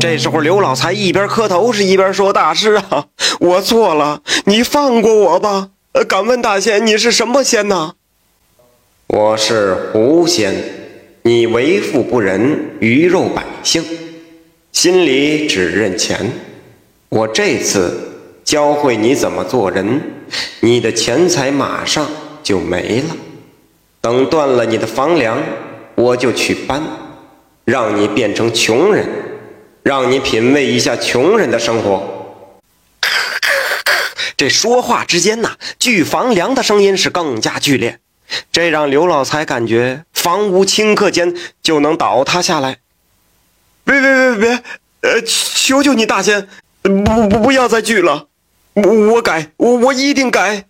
这时候，刘老财一边磕头是一边说：“大师啊，我错了，你放过我吧。呃，敢问大仙，你是什么仙呐？”“我是狐仙，你为富不仁，鱼肉百姓，心里只认钱。我这次教会你怎么做人，你的钱财马上就没了。等断了你的房梁，我就去搬，让你变成穷人。”让你品味一下穷人的生活。这说话之间呐，锯房梁的声音是更加剧烈，这让刘老财感觉房屋顷刻间就能倒塌下来。别别别别，呃，求求你大仙，不不不要再锯了，我我改，我我一定改。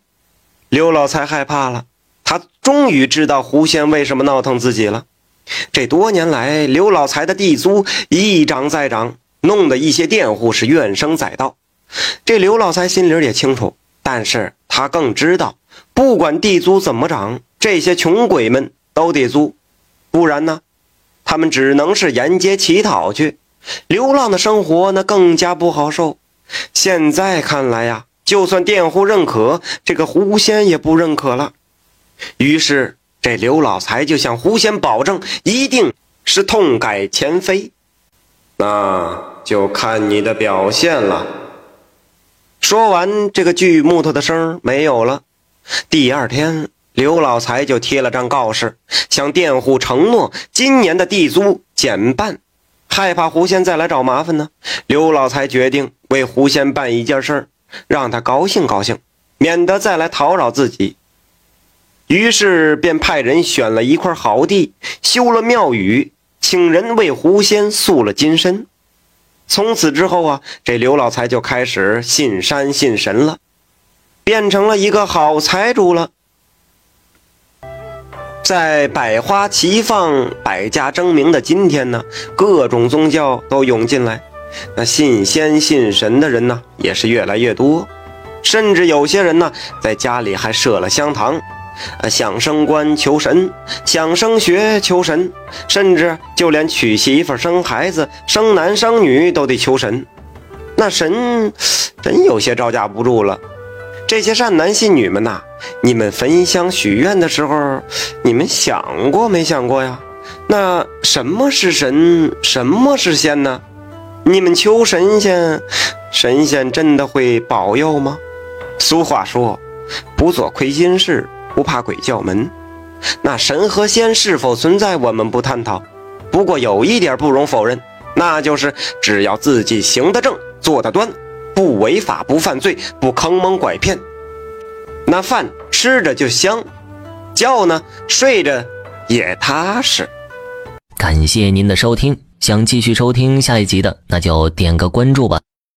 刘老财害怕了，他终于知道狐仙为什么闹腾自己了。这多年来，刘老财的地租一涨再涨，弄得一些佃户是怨声载道。这刘老财心里也清楚，但是他更知道，不管地租怎么涨，这些穷鬼们都得租，不然呢，他们只能是沿街乞讨去，流浪的生活那更加不好受。现在看来呀，就算佃户认可，这个狐仙也不认可了。于是。这刘老财就向狐仙保证，一定是痛改前非，那就看你的表现了。说完，这个锯木头的声没有了。第二天，刘老财就贴了张告示，向佃户承诺今年的地租减半。害怕狐仙再来找麻烦呢，刘老财决定为狐仙办一件事，让他高兴高兴，免得再来讨扰自己。于是便派人选了一块好地，修了庙宇，请人为狐仙塑了金身。从此之后啊，这刘老财就开始信山信神了，变成了一个好财主了。在百花齐放、百家争鸣的今天呢，各种宗教都涌进来，那信仙信神的人呢也是越来越多，甚至有些人呢在家里还设了香堂。呃，想升官求神，想升学求神，甚至就连娶媳妇、生孩子、生男生女都得求神。那神真有些招架不住了。这些善男信女们呐，你们焚香许愿的时候，你们想过没想过呀？那什么是神，什么是仙呢？你们求神仙，神仙真的会保佑吗？俗话说，不做亏心事。不怕鬼叫门，那神和仙是否存在，我们不探讨。不过有一点不容否认，那就是只要自己行得正、坐得端，不违法、不犯罪、不坑蒙拐骗，那饭吃着就香，觉呢睡着也踏实。感谢您的收听，想继续收听下一集的，那就点个关注吧。